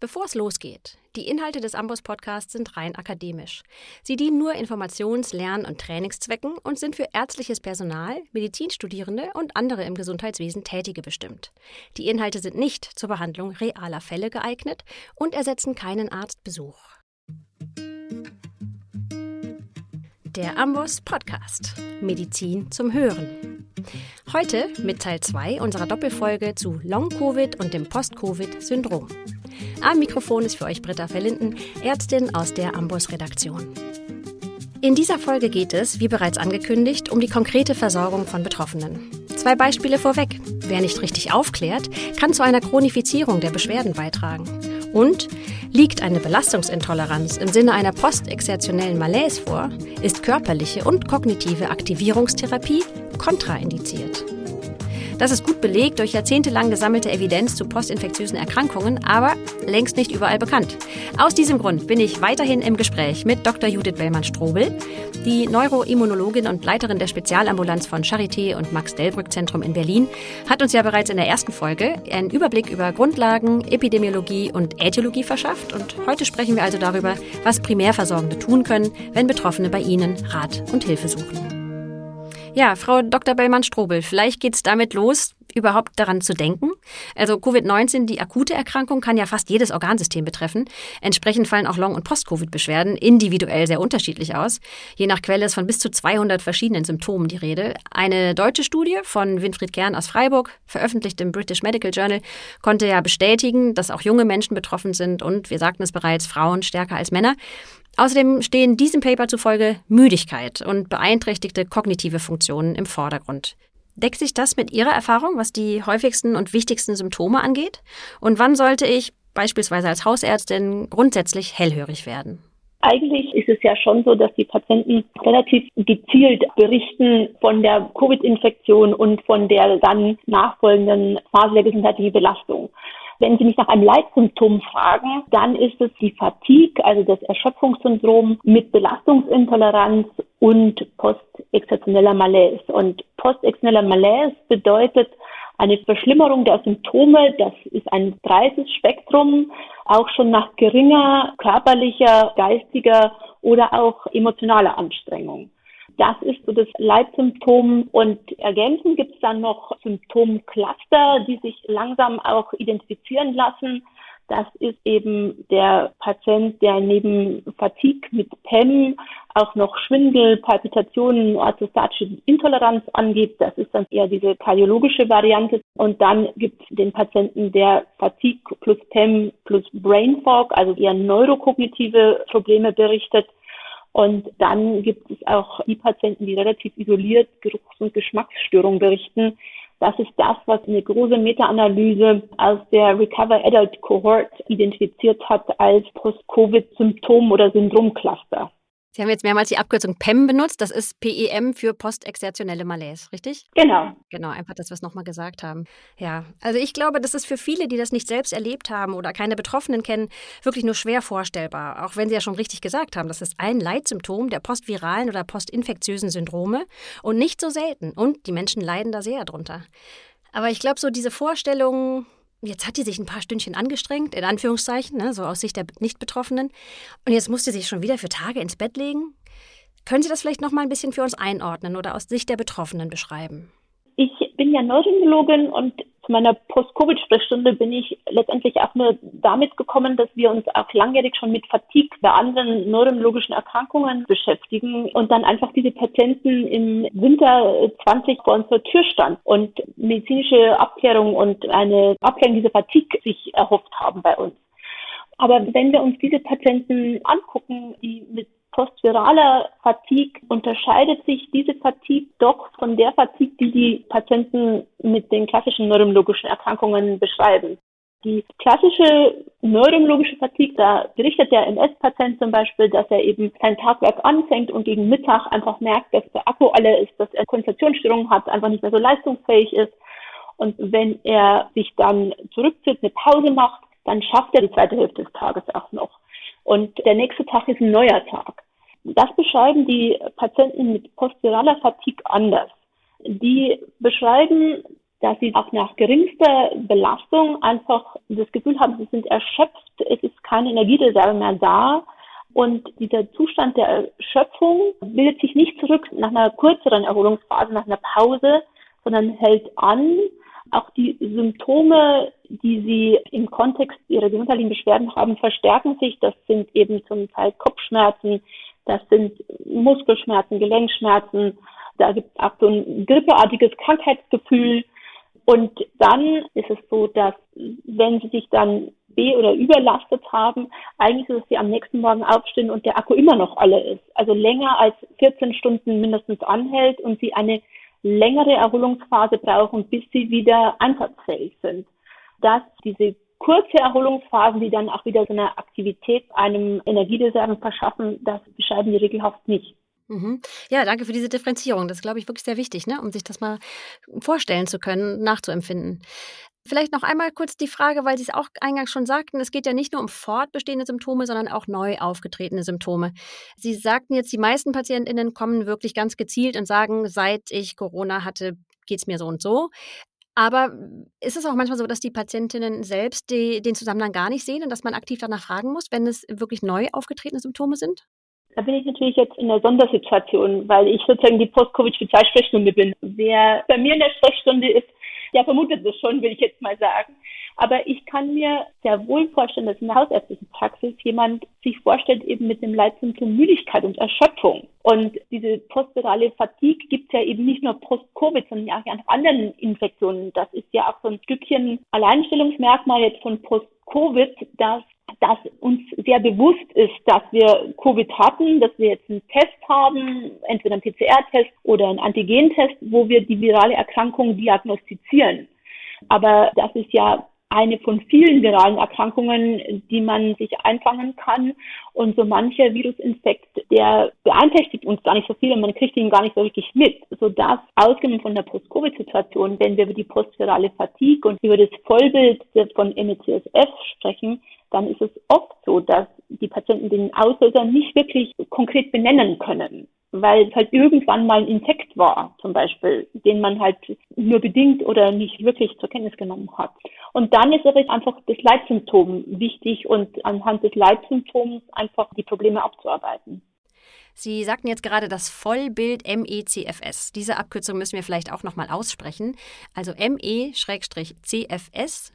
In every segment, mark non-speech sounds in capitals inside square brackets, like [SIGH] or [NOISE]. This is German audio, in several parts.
Bevor es losgeht, die Inhalte des Ambos Podcasts sind rein akademisch. Sie dienen nur Informations-, Lern- und Trainingszwecken und sind für ärztliches Personal, Medizinstudierende und andere im Gesundheitswesen Tätige bestimmt. Die Inhalte sind nicht zur Behandlung realer Fälle geeignet und ersetzen keinen Arztbesuch. Der Ambos Podcast Medizin zum Hören. Heute mit Teil 2 unserer Doppelfolge zu Long-Covid und dem Post-Covid-Syndrom. Am Mikrofon ist für euch Britta Verlinden, Ärztin aus der Ambos-Redaktion. In dieser Folge geht es, wie bereits angekündigt, um die konkrete Versorgung von Betroffenen. Zwei Beispiele vorweg. Wer nicht richtig aufklärt, kann zu einer Chronifizierung der Beschwerden beitragen. Und liegt eine Belastungsintoleranz im Sinne einer postexertionellen Malaise vor, ist körperliche und kognitive Aktivierungstherapie kontraindiziert. Das ist gut belegt durch jahrzehntelang gesammelte Evidenz zu postinfektiösen Erkrankungen, aber längst nicht überall bekannt. Aus diesem Grund bin ich weiterhin im Gespräch mit Dr. Judith Bellmann-Strobel, die Neuroimmunologin und Leiterin der Spezialambulanz von Charité und Max-Delbrück-Zentrum in Berlin, hat uns ja bereits in der ersten Folge einen Überblick über Grundlagen, Epidemiologie und Äthiologie verschafft. Und heute sprechen wir also darüber, was Primärversorgende tun können, wenn Betroffene bei ihnen Rat und Hilfe suchen. Ja, Frau Dr. Bellmann-Strobel, vielleicht geht es damit los, überhaupt daran zu denken. Also Covid-19, die akute Erkrankung, kann ja fast jedes Organsystem betreffen. Entsprechend fallen auch Long- und Post-Covid-Beschwerden individuell sehr unterschiedlich aus. Je nach Quelle ist von bis zu 200 verschiedenen Symptomen die Rede. Eine deutsche Studie von Winfried Kern aus Freiburg, veröffentlicht im British Medical Journal, konnte ja bestätigen, dass auch junge Menschen betroffen sind und, wir sagten es bereits, Frauen stärker als Männer. Außerdem stehen diesem Paper zufolge Müdigkeit und beeinträchtigte kognitive Funktionen im Vordergrund. Deckt sich das mit Ihrer Erfahrung, was die häufigsten und wichtigsten Symptome angeht? Und wann sollte ich beispielsweise als Hausärztin grundsätzlich hellhörig werden? Eigentlich ist es ja schon so, dass die Patienten relativ gezielt berichten von der Covid-Infektion und von der dann nachfolgenden Phase der gesundheitlichen Belastung. Wenn Sie mich nach einem Leitsymptom fragen, dann ist es die Fatigue, also das Erschöpfungssyndrom mit Belastungsintoleranz und postexzeptioneller Malaise. Und postexzeptioneller Malaise bedeutet eine Verschlimmerung der Symptome. Das ist ein breites Spektrum, auch schon nach geringer körperlicher, geistiger oder auch emotionaler Anstrengung. Das ist so das Leitsymptom. Und ergänzend gibt es dann noch Symptomcluster, die sich langsam auch identifizieren lassen. Das ist eben der Patient, der neben Fatigue mit PEM auch noch Schwindel, Palpitationen, orthostatische Intoleranz angibt. Das ist dann eher diese kardiologische Variante. Und dann gibt es den Patienten, der Fatigue plus PEM plus Brain Fog, also eher neurokognitive Probleme berichtet. Und dann gibt es auch die Patienten, die relativ isoliert Geruchs- und Geschmacksstörungen berichten. Das ist das, was eine große Meta-Analyse aus der Recover Adult Cohort identifiziert hat als Post-Covid-Symptom- oder Syndromcluster. Sie haben jetzt mehrmals die Abkürzung PEM benutzt. Das ist PEM für postexertionelle Malaise, richtig? Genau. Genau, einfach, dass wir es nochmal gesagt haben. Ja, also ich glaube, das ist für viele, die das nicht selbst erlebt haben oder keine Betroffenen kennen, wirklich nur schwer vorstellbar. Auch wenn Sie ja schon richtig gesagt haben, das ist ein Leitsymptom der postviralen oder postinfektiösen Syndrome und nicht so selten. Und die Menschen leiden da sehr drunter. Aber ich glaube, so diese Vorstellung, Jetzt hat die sich ein paar Stündchen angestrengt, in Anführungszeichen, ne, so aus Sicht der Nicht-Betroffenen. Und jetzt musste sie sich schon wieder für Tage ins Bett legen. Können Sie das vielleicht noch mal ein bisschen für uns einordnen oder aus Sicht der Betroffenen beschreiben? Ich bin ja Neurologin und zu meiner Post-Covid-Sprechstunde bin ich letztendlich auch nur damit gekommen, dass wir uns auch langjährig schon mit Fatigue bei anderen neurologischen Erkrankungen beschäftigen und dann einfach diese Patienten im Winter 20 vor unserer Tür stand und medizinische Abklärung und eine Abklärung dieser Fatigue sich erhofft haben bei uns. Aber wenn wir uns diese Patienten angucken, die mit postviraler Fatigue unterscheidet sich diese Fatigue doch von der Fatigue, die die Patienten mit den klassischen neurologischen Erkrankungen beschreiben. Die klassische neurologische Fatigue, da berichtet der MS-Patient zum Beispiel, dass er eben sein Tagwerk anfängt und gegen Mittag einfach merkt, dass der Akku alle ist, dass er Konzentrationsstörungen hat, einfach nicht mehr so leistungsfähig ist. Und wenn er sich dann zurückzieht, eine Pause macht, dann schafft er die zweite Hälfte des Tages auch noch. Und der nächste Tag ist ein neuer Tag. Das beschreiben die Patienten mit postviraler Fatigue anders. Die beschreiben, dass sie auch nach geringster Belastung einfach das Gefühl haben, sie sind erschöpft es ist keine Energiereserve mehr da. Und dieser Zustand der Erschöpfung bildet sich nicht zurück nach einer kürzeren Erholungsphase, nach einer Pause, sondern hält an. Auch die Symptome, die Sie im Kontext Ihrer gesundheitlichen Beschwerden haben, verstärken sich. Das sind eben zum Teil Kopfschmerzen, das sind Muskelschmerzen, Gelenkschmerzen. Da gibt es auch so ein grippeartiges Krankheitsgefühl. Und dann ist es so, dass wenn Sie sich dann be- oder überlastet haben, eigentlich ist es, dass Sie am nächsten Morgen aufstehen und der Akku immer noch alle ist. Also länger als 14 Stunden mindestens anhält und Sie eine längere Erholungsphase brauchen, bis sie wieder einsatzfähig sind. Dass diese kurze Erholungsphasen, die dann auch wieder so eine Aktivität einem Energiereserven verschaffen, das beschreiben die regelhaft nicht. Mhm. Ja, danke für diese Differenzierung. Das ist, glaube ich, wirklich sehr wichtig, ne? um sich das mal vorstellen zu können, nachzuempfinden. Vielleicht noch einmal kurz die Frage, weil Sie es auch eingangs schon sagten, es geht ja nicht nur um fortbestehende Symptome, sondern auch neu aufgetretene Symptome. Sie sagten jetzt, die meisten PatientInnen kommen wirklich ganz gezielt und sagen, seit ich Corona hatte, geht es mir so und so. Aber ist es auch manchmal so, dass die Patientinnen selbst die, den Zusammenhang gar nicht sehen und dass man aktiv danach fragen muss, wenn es wirklich neu aufgetretene Symptome sind? Da bin ich natürlich jetzt in einer Sondersituation, weil ich sozusagen die Post-Covid-Spezialsprechstunde bin. Wer bei mir in der Sprechstunde ist, der vermutet es schon, will ich jetzt mal sagen. Aber ich kann mir sehr wohl vorstellen, dass in der hausärztlichen Praxis jemand sich vorstellt, eben mit dem Leitsymptom Müdigkeit und Erschöpfung. Und diese postvirale Fatigue gibt es ja eben nicht nur post-Covid, sondern auch an anderen Infektionen. Das ist ja auch so ein Stückchen Alleinstellungsmerkmal jetzt von Post-Covid, dass dass uns sehr bewusst ist, dass wir Covid hatten, dass wir jetzt einen Test haben, entweder einen PCR-Test oder einen Antigentest, wo wir die virale Erkrankung diagnostizieren. Aber das ist ja eine von vielen viralen Erkrankungen, die man sich einfangen kann. Und so mancher Virusinfekt, der beeinträchtigt uns gar nicht so viel und man kriegt ihn gar nicht so wirklich mit. Sodass, ausgehend von der Post-Covid-Situation, wenn wir über die postvirale Fatigue und über das Vollbild von MECSF sprechen, dann ist es oft so, dass die Patienten den Auslöser nicht wirklich konkret benennen können, weil es halt irgendwann mal ein Infekt war, zum Beispiel, den man halt nur bedingt oder nicht wirklich zur Kenntnis genommen hat. Und dann ist aber einfach das Leitsymptom wichtig und anhand des Leitsymptoms einfach die Probleme abzuarbeiten. Sie sagten jetzt gerade das Vollbild MECFS. Diese Abkürzung müssen wir vielleicht auch nochmal aussprechen. Also ME-CFS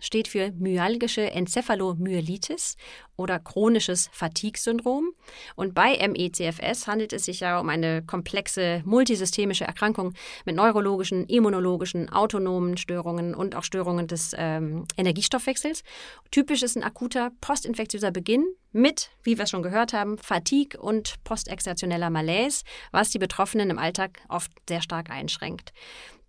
steht für myalgische Enzephalomyelitis oder chronisches Fatigue-Syndrom. Und bei MECFS handelt es sich ja um eine komplexe multisystemische Erkrankung mit neurologischen, immunologischen, autonomen Störungen und auch Störungen des ähm, Energiestoffwechsels. Typisch ist ein akuter postinfektiöser Beginn mit, wie wir schon gehört haben, Fatigue und postexertioneller Malaise, was die Betroffenen im Alltag oft sehr stark einschränkt.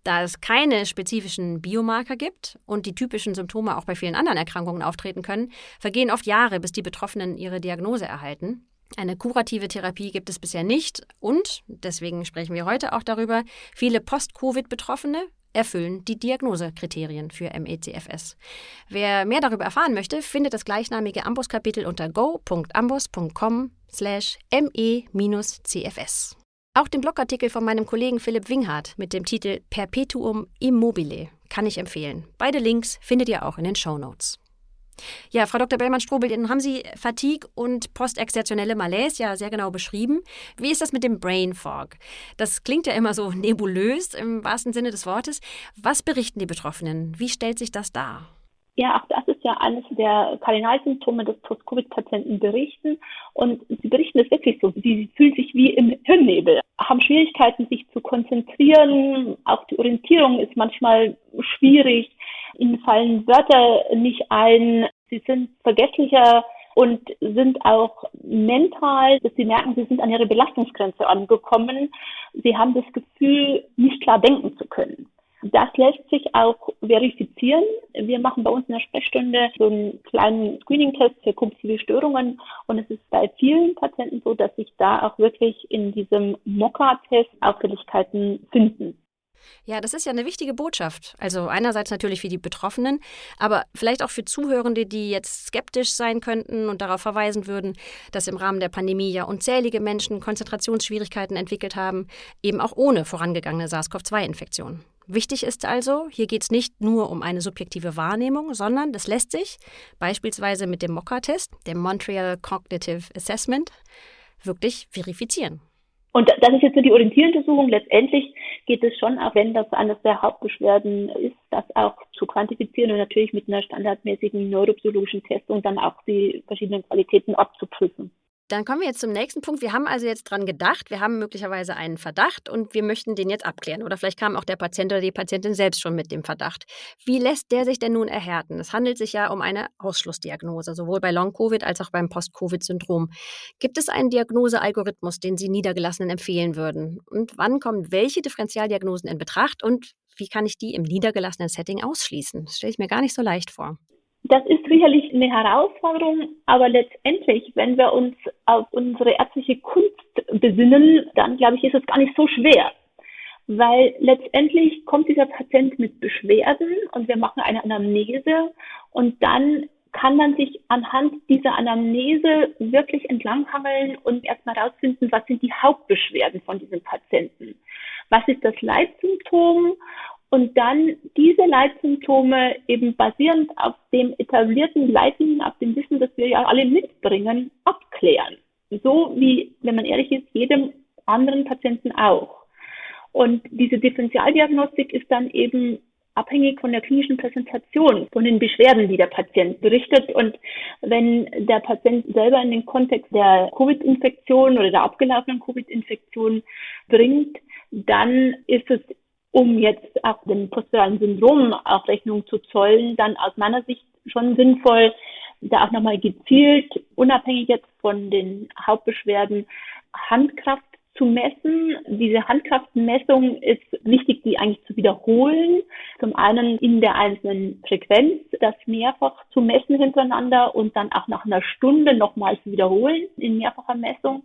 Da es keine spezifischen Biomarker gibt und die typischen Symptome auch bei vielen anderen Erkrankungen auftreten können, vergehen oft Jahre, bis die Betroffenen ihre Diagnose erhalten. Eine kurative Therapie gibt es bisher nicht und, deswegen sprechen wir heute auch darüber, viele Post-Covid-Betroffene erfüllen die Diagnosekriterien für MECFS. Wer mehr darüber erfahren möchte, findet das gleichnamige Ambos-Kapitel unter go.ambos.com slash me-cfs. Auch den Blogartikel von meinem Kollegen Philipp Winghardt mit dem Titel Perpetuum immobile kann ich empfehlen. Beide Links findet ihr auch in den Show Notes. Ja, Frau Dr. Bellmann-Strobel, haben Sie Fatigue und postexertionelle Malaise ja sehr genau beschrieben. Wie ist das mit dem Brain Fog? Das klingt ja immer so [LAUGHS] nebulös im wahrsten Sinne des Wortes. Was berichten die Betroffenen? Wie stellt sich das dar? Ja, auch das ist ja eines der Kardinalsymptome des Post-Covid-Patienten berichten. Und sie berichten es wirklich so. Sie fühlen sich wie im Hirnnebel, haben Schwierigkeiten, sich zu konzentrieren. Auch die Orientierung ist manchmal schwierig. Ihnen fallen Wörter nicht ein. Sie sind vergesslicher und sind auch mental, dass sie merken, sie sind an ihre Belastungsgrenze angekommen. Sie haben das Gefühl, nicht klar denken zu können. Das lässt sich auch verifizieren. Wir machen bei uns in der Sprechstunde so einen kleinen Screening-Test für kognitive Störungen und es ist bei vielen Patienten so, dass sich da auch wirklich in diesem Mokka-Test Auffälligkeiten finden. Ja, das ist ja eine wichtige Botschaft. Also einerseits natürlich für die Betroffenen, aber vielleicht auch für Zuhörende, die jetzt skeptisch sein könnten und darauf verweisen würden, dass im Rahmen der Pandemie ja unzählige Menschen Konzentrationsschwierigkeiten entwickelt haben, eben auch ohne vorangegangene SARS-CoV-2-Infektion. Wichtig ist also, hier geht es nicht nur um eine subjektive Wahrnehmung, sondern das lässt sich beispielsweise mit dem MOCA-Test, dem Montreal Cognitive Assessment, wirklich verifizieren. Und das ist jetzt so die Orientieruntersuchung. Letztendlich geht es schon, auch wenn das eines der Hauptbeschwerden ist, das auch zu quantifizieren und natürlich mit einer standardmäßigen neuropsychologischen Testung dann auch die verschiedenen Qualitäten abzuprüfen. Dann kommen wir jetzt zum nächsten Punkt. Wir haben also jetzt dran gedacht, wir haben möglicherweise einen Verdacht und wir möchten den jetzt abklären. Oder vielleicht kam auch der Patient oder die Patientin selbst schon mit dem Verdacht. Wie lässt der sich denn nun erhärten? Es handelt sich ja um eine Ausschlussdiagnose, sowohl bei Long-Covid als auch beim Post-Covid-Syndrom. Gibt es einen Diagnosealgorithmus, den Sie Niedergelassenen empfehlen würden? Und wann kommen welche Differentialdiagnosen in Betracht und wie kann ich die im niedergelassenen Setting ausschließen? Das stelle ich mir gar nicht so leicht vor. Das ist sicherlich eine Herausforderung, aber letztendlich, wenn wir uns auf unsere ärztliche Kunst besinnen, dann glaube ich, ist es gar nicht so schwer. Weil letztendlich kommt dieser Patient mit Beschwerden und wir machen eine Anamnese und dann kann man sich anhand dieser Anamnese wirklich entlanghangeln und erstmal herausfinden, was sind die Hauptbeschwerden von diesem Patienten. Was ist das Leitsymptom und dann diese Leitsymptome eben basierend auf dem etablierten Leitlinien, auf dem Wissen, das wir ja alle mitbringen, abklären. So wie, wenn man ehrlich ist, jedem anderen Patienten auch. Und diese Differentialdiagnostik ist dann eben abhängig von der klinischen Präsentation, von den Beschwerden, die der Patient berichtet. Und wenn der Patient selber in den Kontext der Covid-Infektion oder der abgelaufenen Covid-Infektion bringt, dann ist es um jetzt auch dem postviralen Syndrom auch Rechnung zu zollen, dann aus meiner Sicht schon sinnvoll, da auch nochmal gezielt, unabhängig jetzt von den Hauptbeschwerden, Handkraft zu messen. Diese Handkraftmessung ist wichtig, die eigentlich zu wiederholen. Zum einen in der einzelnen Frequenz, das mehrfach zu messen hintereinander und dann auch nach einer Stunde nochmal zu wiederholen in mehrfacher Messung,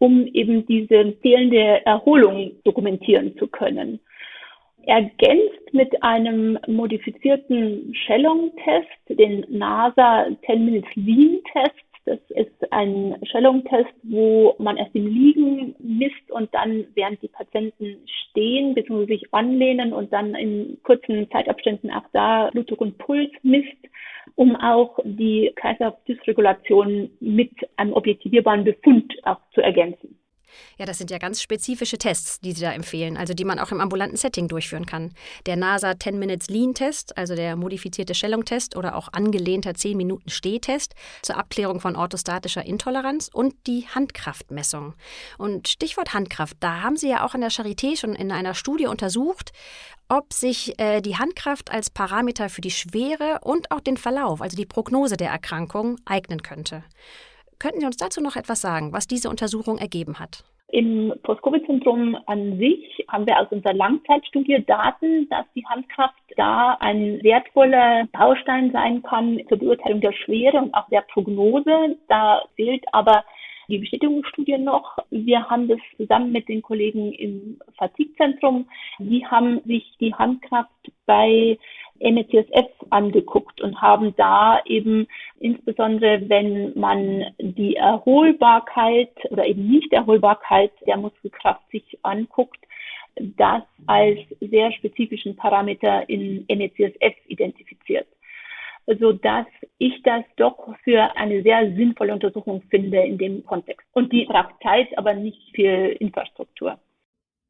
um eben diese fehlende Erholung dokumentieren zu können ergänzt mit einem modifizierten Shellong-Test, den NASA 10 Minutes Lean-Test. Das ist ein Shellong-Test, wo man erst im Liegen misst und dann, während die Patienten stehen bzw. sich anlehnen und dann in kurzen Zeitabständen auch da Blutdruck und Puls misst, um auch die Kreislaufdysregulation mit einem objektivierbaren Befund auch zu ergänzen. Ja, das sind ja ganz spezifische Tests, die Sie da empfehlen, also die man auch im ambulanten Setting durchführen kann. Der NASA 10 Minutes Lean Test, also der modifizierte Stellung-Test oder auch angelehnter 10 Minuten Stehtest zur Abklärung von orthostatischer Intoleranz und die Handkraftmessung. Und Stichwort Handkraft, da haben Sie ja auch an der Charité schon in einer Studie untersucht, ob sich äh, die Handkraft als Parameter für die Schwere und auch den Verlauf, also die Prognose der Erkrankung, eignen könnte. Könnten Sie uns dazu noch etwas sagen, was diese Untersuchung ergeben hat? Im Post-Covid-Syndrom an sich haben wir aus unserer Langzeitstudie Daten, dass die Handkraft da ein wertvoller Baustein sein kann zur Beurteilung der Schwere und auch der Prognose. Da fehlt aber die Bestätigungsstudie noch. Wir haben das zusammen mit den Kollegen im Fatigue-Zentrum. Die haben sich die Handkraft bei MECSF angeguckt und haben da eben insbesondere, wenn man die Erholbarkeit oder eben Nichterholbarkeit der Muskelkraft sich anguckt, das als sehr spezifischen Parameter in MECSF identifiziert so dass ich das doch für eine sehr sinnvolle Untersuchung finde in dem Kontext. Und die braucht Zeit, aber nicht viel Infrastruktur.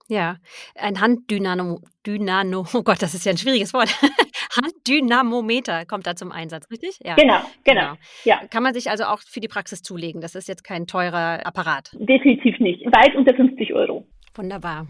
Ja, ein Handdynamo, Dynano, oh Gott, das ist ja ein schwieriges Wort. [LAUGHS] Handdynamometer kommt da zum Einsatz, richtig? Ja. Genau, genau, genau. Ja. Kann man sich also auch für die Praxis zulegen. Das ist jetzt kein teurer Apparat. Definitiv nicht. Weit unter 50 Euro. Wunderbar.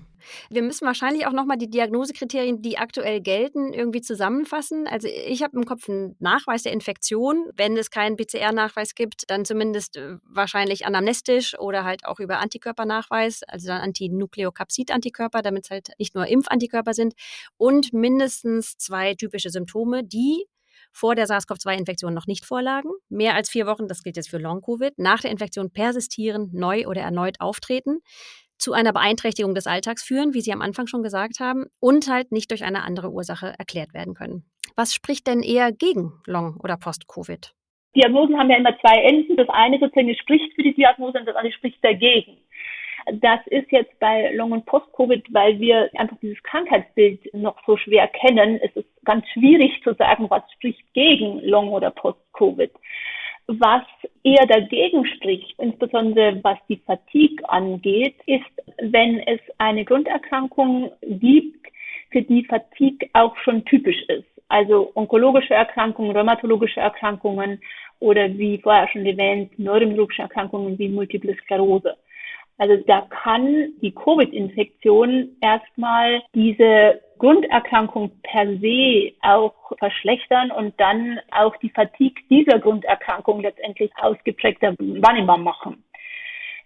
Wir müssen wahrscheinlich auch nochmal die Diagnosekriterien, die aktuell gelten, irgendwie zusammenfassen. Also ich habe im Kopf einen Nachweis der Infektion. Wenn es keinen PCR-Nachweis gibt, dann zumindest äh, wahrscheinlich anamnestisch oder halt auch über Antikörpernachweis, also dann Antinukleokapsid-Antikörper, damit es halt nicht nur Impfantikörper sind. Und mindestens zwei typische Symptome, die vor der SARS-CoV-2-Infektion noch nicht vorlagen, mehr als vier Wochen, das gilt jetzt für Long-Covid, nach der Infektion persistieren, neu oder erneut auftreten, zu einer Beeinträchtigung des Alltags führen, wie Sie am Anfang schon gesagt haben, und halt nicht durch eine andere Ursache erklärt werden können. Was spricht denn eher gegen Long- oder Post-Covid? Diagnosen haben ja immer zwei Enden. Das eine sozusagen spricht für die Diagnose und das andere spricht dagegen. Das ist jetzt bei Long- und Post-Covid, weil wir einfach dieses Krankheitsbild noch so schwer kennen. Es ist ganz schwierig zu sagen, was spricht gegen Long- oder Post-Covid. Was eher dagegen spricht, insbesondere was die Fatigue angeht, ist, wenn es eine Grunderkrankung gibt, für die Fatigue auch schon typisch ist. Also onkologische Erkrankungen, rheumatologische Erkrankungen oder wie vorher schon erwähnt, neurologische Erkrankungen wie Multiple Sklerose. Also da kann die Covid-Infektion erstmal diese Grunderkrankung per se auch verschlechtern und dann auch die Fatigue dieser Grunderkrankung letztendlich ausgeprägter wahrnehmbar machen.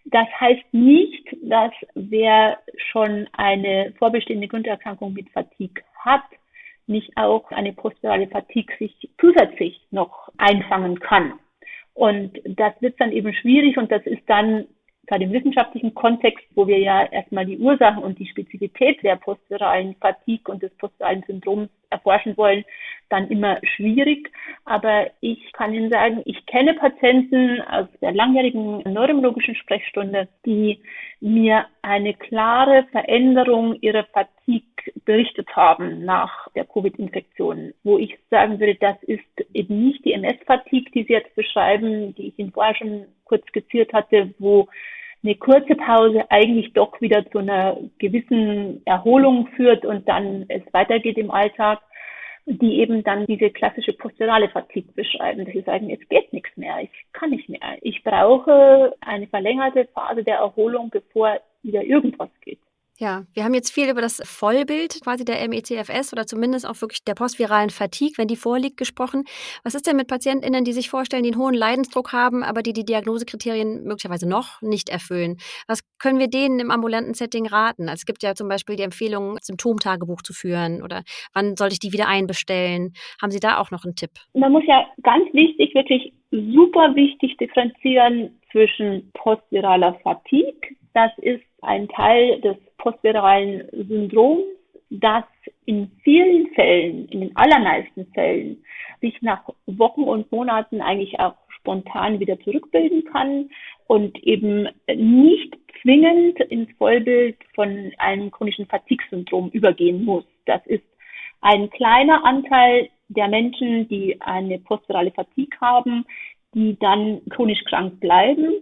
Das heißt nicht, dass wer schon eine vorbestehende Grunderkrankung mit Fatigue hat, nicht auch eine postvirale Fatigue sich zusätzlich noch einfangen kann. Und das wird dann eben schwierig und das ist dann gerade im wissenschaftlichen Kontext, wo wir ja erstmal die Ursachen und die Spezifität der postviralen Fatigue und des postviralen Syndroms erforschen wollen, dann immer schwierig. Aber ich kann Ihnen sagen, ich kenne Patienten aus der langjährigen neurologischen Sprechstunde, die mir eine klare Veränderung ihrer Fatigue berichtet haben nach der Covid-Infektion, wo ich sagen würde, das ist eben nicht die MS-Fatigue, die Sie jetzt beschreiben, die ich Ihnen vorher schon kurz skizziert hatte, wo eine kurze Pause eigentlich doch wieder zu einer gewissen Erholung führt und dann es weitergeht im Alltag, die eben dann diese klassische posturale Fatigue beschreiben, dass sie sagen, es geht nichts mehr, ich kann nicht mehr. Ich brauche eine verlängerte Phase der Erholung, bevor wieder irgendwas geht. Ja, wir haben jetzt viel über das Vollbild quasi der MECFS oder zumindest auch wirklich der postviralen Fatigue, wenn die vorliegt, gesprochen. Was ist denn mit PatientInnen, die sich vorstellen, die einen hohen Leidensdruck haben, aber die die Diagnosekriterien möglicherweise noch nicht erfüllen? Was können wir denen im ambulanten Setting raten? Also es gibt ja zum Beispiel die Empfehlung, Symptomtagebuch zu führen oder wann sollte ich die wieder einbestellen? Haben Sie da auch noch einen Tipp? Man muss ja ganz wichtig, wirklich super wichtig differenzieren zwischen postviraler Fatigue. Das ist ein Teil des postviralen Syndroms, das in vielen Fällen, in den allermeisten Fällen, sich nach Wochen und Monaten eigentlich auch spontan wieder zurückbilden kann und eben nicht zwingend ins Vollbild von einem chronischen Fatigue-Syndrom übergehen muss. Das ist ein kleiner Anteil der Menschen, die eine postvirale Fatigue haben, die dann chronisch krank bleiben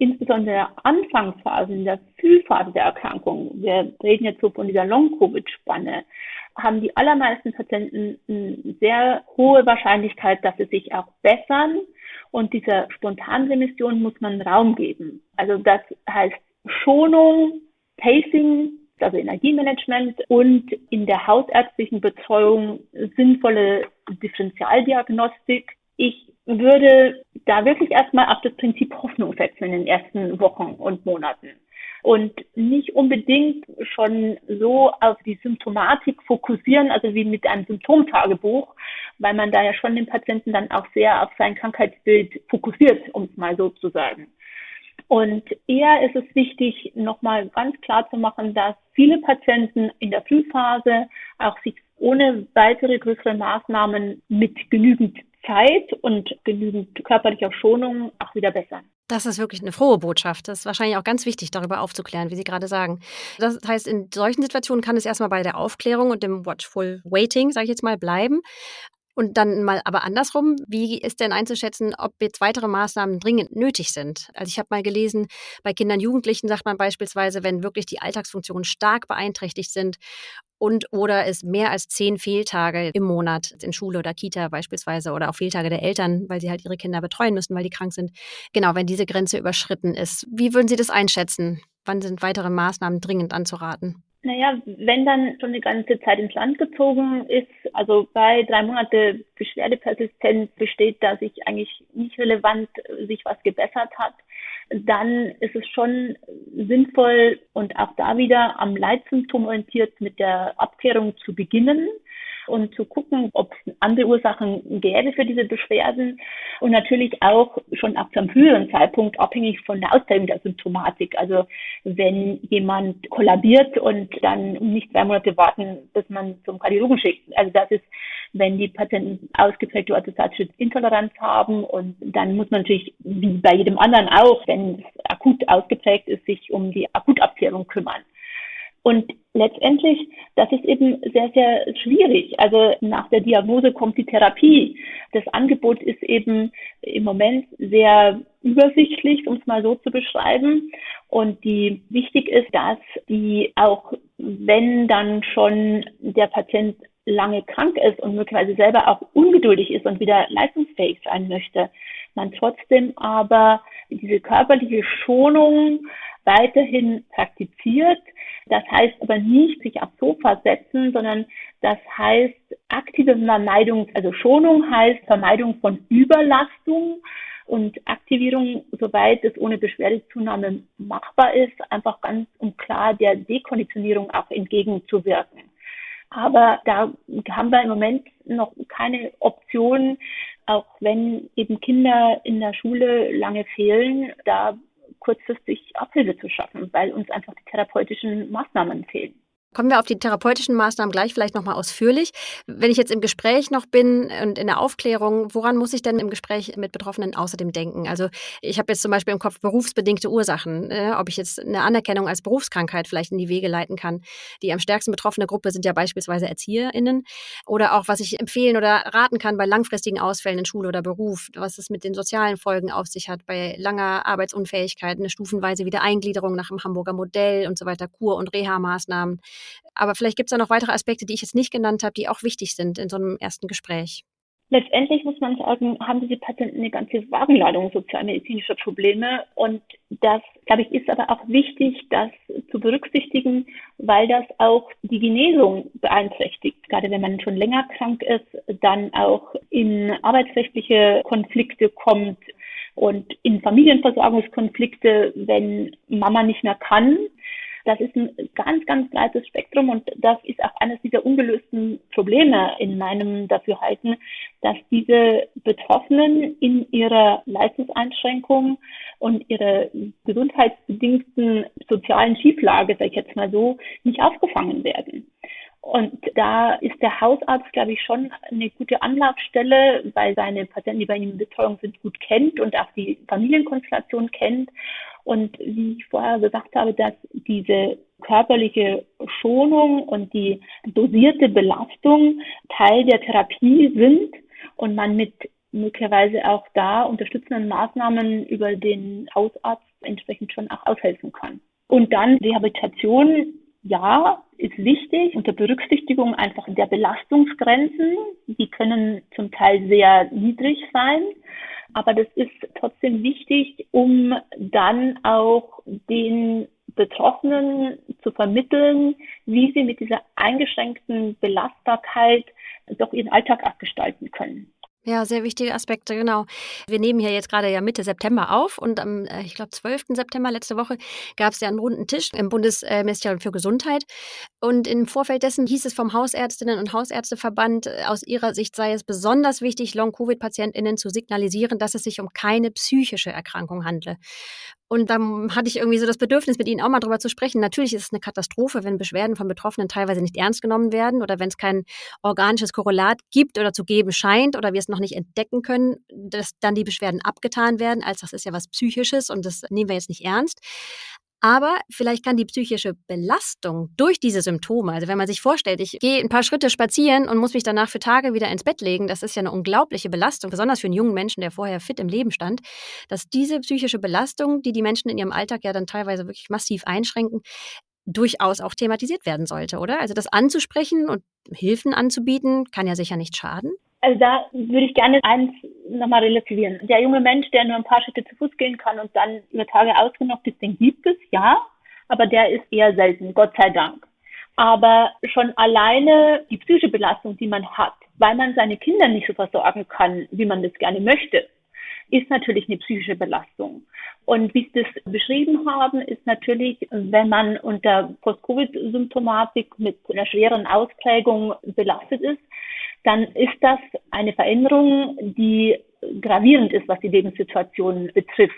insbesondere in der Anfangsphase, in der Frühphase der Erkrankung, wir reden jetzt so von dieser Long-Covid-Spanne, haben die allermeisten Patienten eine sehr hohe Wahrscheinlichkeit, dass sie sich auch bessern. Und dieser Spontanremission muss man Raum geben. Also das heißt Schonung, Pacing, also Energiemanagement und in der hausärztlichen Betreuung sinnvolle Differentialdiagnostik. Ich würde da wirklich erstmal auf das Prinzip Hoffnung setzen in den ersten Wochen und Monaten und nicht unbedingt schon so auf die Symptomatik fokussieren, also wie mit einem Symptomtagebuch, weil man da ja schon den Patienten dann auch sehr auf sein Krankheitsbild fokussiert, um es mal so zu sagen. Und eher ist es wichtig, nochmal ganz klar zu machen, dass viele Patienten in der Frühphase auch sich ohne weitere größere Maßnahmen mit genügend Zeit und genügend körperlicher Schonung auch wieder bessern. Das ist wirklich eine frohe Botschaft. Das ist wahrscheinlich auch ganz wichtig, darüber aufzuklären, wie Sie gerade sagen. Das heißt, in solchen Situationen kann es erstmal bei der Aufklärung und dem Watchful Waiting, sage ich jetzt mal, bleiben. Und dann mal aber andersrum, wie ist denn einzuschätzen, ob jetzt weitere Maßnahmen dringend nötig sind? Also ich habe mal gelesen, bei Kindern, Jugendlichen sagt man beispielsweise, wenn wirklich die Alltagsfunktionen stark beeinträchtigt sind und oder es mehr als zehn Fehltage im Monat in Schule oder Kita beispielsweise oder auch Fehltage der Eltern, weil sie halt ihre Kinder betreuen müssen, weil die krank sind. Genau, wenn diese Grenze überschritten ist. Wie würden Sie das einschätzen? Wann sind weitere Maßnahmen dringend anzuraten? Naja, wenn dann schon eine ganze Zeit ins Land gezogen ist, also bei drei Monate Beschwerdepersistenz besteht, dass sich eigentlich nicht relevant sich was gebessert hat, dann ist es schon sinnvoll und auch da wieder am Leitsymptom orientiert mit der Abklärung zu beginnen und zu gucken, ob es andere Ursachen gäbe für diese Beschwerden und natürlich auch schon ab einem früheren Zeitpunkt abhängig von der Ausprägung der Symptomatik. Also wenn jemand kollabiert und dann nicht zwei Monate warten, bis man zum Kardiologen schickt. Also das ist, wenn die Patienten ausgeprägte orthostatische Intoleranz haben und dann muss man natürlich, wie bei jedem anderen auch, wenn es akut ausgeprägt ist, sich um die Akutabklärung kümmern. Und letztendlich, das ist eben sehr, sehr schwierig. Also nach der Diagnose kommt die Therapie. Das Angebot ist eben im Moment sehr übersichtlich, um es mal so zu beschreiben. Und die wichtig ist, dass die auch, wenn dann schon der Patient lange krank ist und möglicherweise selber auch ungeduldig ist und wieder leistungsfähig sein möchte, man trotzdem aber diese körperliche Schonung weiterhin praktiziert. Das heißt aber nicht sich aufs Sofa setzen, sondern das heißt aktive Vermeidung, also Schonung heißt Vermeidung von Überlastung und Aktivierung, soweit es ohne Beschwerdezunahme machbar ist, einfach ganz und klar der Dekonditionierung auch entgegenzuwirken. Aber da haben wir im Moment noch keine Option, auch wenn eben Kinder in der Schule lange fehlen, da kurzfristig Abhilfe zu schaffen, weil uns einfach die therapeutischen Maßnahmen fehlen. Kommen wir auf die therapeutischen Maßnahmen gleich vielleicht nochmal ausführlich. Wenn ich jetzt im Gespräch noch bin und in der Aufklärung, woran muss ich denn im Gespräch mit Betroffenen außerdem denken? Also ich habe jetzt zum Beispiel im Kopf berufsbedingte Ursachen, äh, ob ich jetzt eine Anerkennung als Berufskrankheit vielleicht in die Wege leiten kann. Die am stärksten betroffene Gruppe sind ja beispielsweise ErzieherInnen. Oder auch, was ich empfehlen oder raten kann bei langfristigen Ausfällen in Schule oder Beruf, was es mit den sozialen Folgen auf sich hat, bei langer Arbeitsunfähigkeit, eine stufenweise Wiedereingliederung nach dem Hamburger Modell und so weiter, Kur- und Reha-Maßnahmen. Aber vielleicht gibt es da noch weitere Aspekte, die ich jetzt nicht genannt habe, die auch wichtig sind in so einem ersten Gespräch. Letztendlich muss man sagen, haben diese Patienten eine ganze Wagenladung sozialmedizinischer Probleme. Und das, glaube ich, ist aber auch wichtig, das zu berücksichtigen, weil das auch die Genesung beeinträchtigt. Gerade wenn man schon länger krank ist, dann auch in arbeitsrechtliche Konflikte kommt und in Familienversorgungskonflikte, wenn Mama nicht mehr kann das ist ein ganz, ganz breites Spektrum und das ist auch eines dieser ungelösten Probleme in meinem Dafürhalten, dass diese Betroffenen in ihrer Leistungseinschränkung und ihrer gesundheitsbedingten sozialen Schieflage, sag ich jetzt mal so, nicht aufgefangen werden. Und da ist der Hausarzt, glaube ich, schon eine gute Anlaufstelle, weil seine Patienten, die bei ihm in Betreuung sind, gut kennt und auch die Familienkonstellation kennt und wie ich vorher gesagt habe, dass diese körperliche Schonung und die dosierte Belastung Teil der Therapie sind und man mit möglicherweise auch da unterstützenden Maßnahmen über den Hausarzt entsprechend schon auch aushelfen kann. Und dann Rehabilitation, ja, ist wichtig unter Berücksichtigung einfach der Belastungsgrenzen. Die können zum Teil sehr niedrig sein. Aber das ist trotzdem wichtig, um dann auch den Betroffenen zu vermitteln, wie sie mit dieser eingeschränkten Belastbarkeit doch ihren Alltag abgestalten können. Ja, sehr wichtige Aspekte, genau. Wir nehmen hier jetzt gerade ja Mitte September auf und am, äh, ich glaube, 12. September letzte Woche gab es ja einen runden Tisch im Bundesministerium für Gesundheit. Und im Vorfeld dessen hieß es vom Hausärztinnen und Hausärzteverband, äh, aus ihrer Sicht sei es besonders wichtig, Long-Covid-PatientInnen zu signalisieren, dass es sich um keine psychische Erkrankung handle. Und dann hatte ich irgendwie so das Bedürfnis, mit Ihnen auch mal drüber zu sprechen. Natürlich ist es eine Katastrophe, wenn Beschwerden von Betroffenen teilweise nicht ernst genommen werden oder wenn es kein organisches Korrelat gibt oder zu geben scheint oder wir es noch nicht entdecken können, dass dann die Beschwerden abgetan werden, als das ist ja was Psychisches und das nehmen wir jetzt nicht ernst. Aber vielleicht kann die psychische Belastung durch diese Symptome, also wenn man sich vorstellt, ich gehe ein paar Schritte spazieren und muss mich danach für Tage wieder ins Bett legen, das ist ja eine unglaubliche Belastung, besonders für einen jungen Menschen, der vorher fit im Leben stand, dass diese psychische Belastung, die die Menschen in ihrem Alltag ja dann teilweise wirklich massiv einschränken, durchaus auch thematisiert werden sollte, oder? Also das anzusprechen und Hilfen anzubieten, kann ja sicher nicht schaden. Also da würde ich gerne eins nochmal relativieren. Der junge Mensch, der nur ein paar Schritte zu Fuß gehen kann und dann über Tage ausgenockt ist, den gibt es, ja, aber der ist eher selten, Gott sei Dank. Aber schon alleine die psychische Belastung, die man hat, weil man seine Kinder nicht so versorgen kann, wie man das gerne möchte, ist natürlich eine psychische Belastung. Und wie Sie das beschrieben haben, ist natürlich, wenn man unter Post-Covid-Symptomatik mit einer schweren Ausprägung belastet ist, dann ist das eine Veränderung, die gravierend ist, was die Lebenssituation betrifft.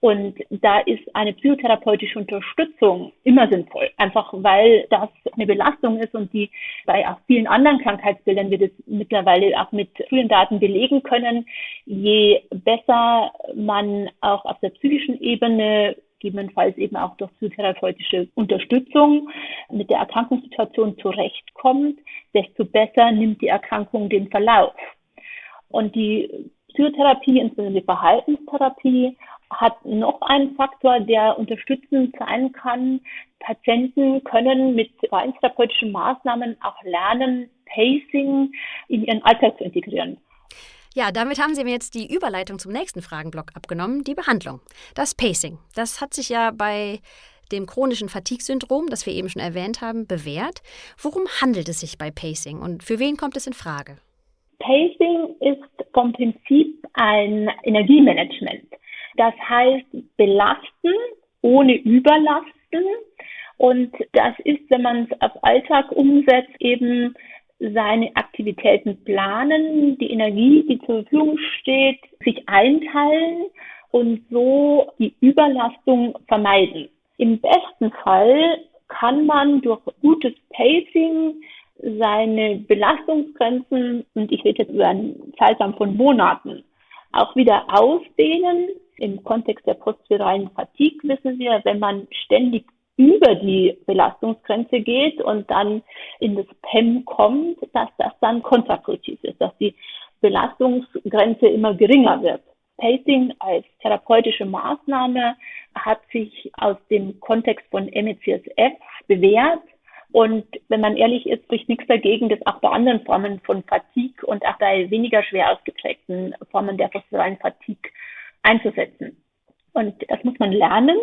Und da ist eine psychotherapeutische Unterstützung immer sinnvoll, einfach weil das eine Belastung ist und die bei auch vielen anderen Krankheitsbildern wir das mittlerweile auch mit frühen Daten belegen können. Je besser man auch auf der psychischen Ebene gegebenenfalls eben auch durch psychotherapeutische Unterstützung mit der Erkrankungssituation zurechtkommt, desto besser nimmt die Erkrankung den Verlauf. Und die Psychotherapie, insbesondere die Verhaltenstherapie, hat noch einen Faktor, der unterstützend sein kann. Patienten können mit verhaltenstherapeutischen Maßnahmen auch lernen, Pacing in ihren Alltag zu integrieren. Ja, damit haben Sie mir jetzt die Überleitung zum nächsten Fragenblock abgenommen, die Behandlung. Das Pacing. Das hat sich ja bei dem chronischen Fatigue-Syndrom, das wir eben schon erwähnt haben, bewährt. Worum handelt es sich bei Pacing und für wen kommt es in Frage? Pacing ist vom Prinzip ein Energiemanagement. Das heißt, belasten ohne überlasten. Und das ist, wenn man es auf Alltag umsetzt, eben seine Aktivitäten planen, die Energie, die zur Verfügung steht, sich einteilen und so die Überlastung vermeiden. Im besten Fall kann man durch gutes Pacing seine Belastungsgrenzen, und ich rede jetzt über einen Zeitraum von Monaten, auch wieder ausdehnen. Im Kontext der postviralen Fatigue wissen wir, wenn man ständig über die Belastungsgrenze geht und dann in das PEM kommt, dass das dann kontraproduktiv ist, dass die Belastungsgrenze immer geringer wird. Pacing als therapeutische Maßnahme hat sich aus dem Kontext von MECSF bewährt. Und wenn man ehrlich ist, spricht nichts dagegen, das auch bei anderen Formen von Fatigue und auch bei weniger schwer ausgeprägten Formen der posturalen Fatigue einzusetzen. Und das muss man lernen.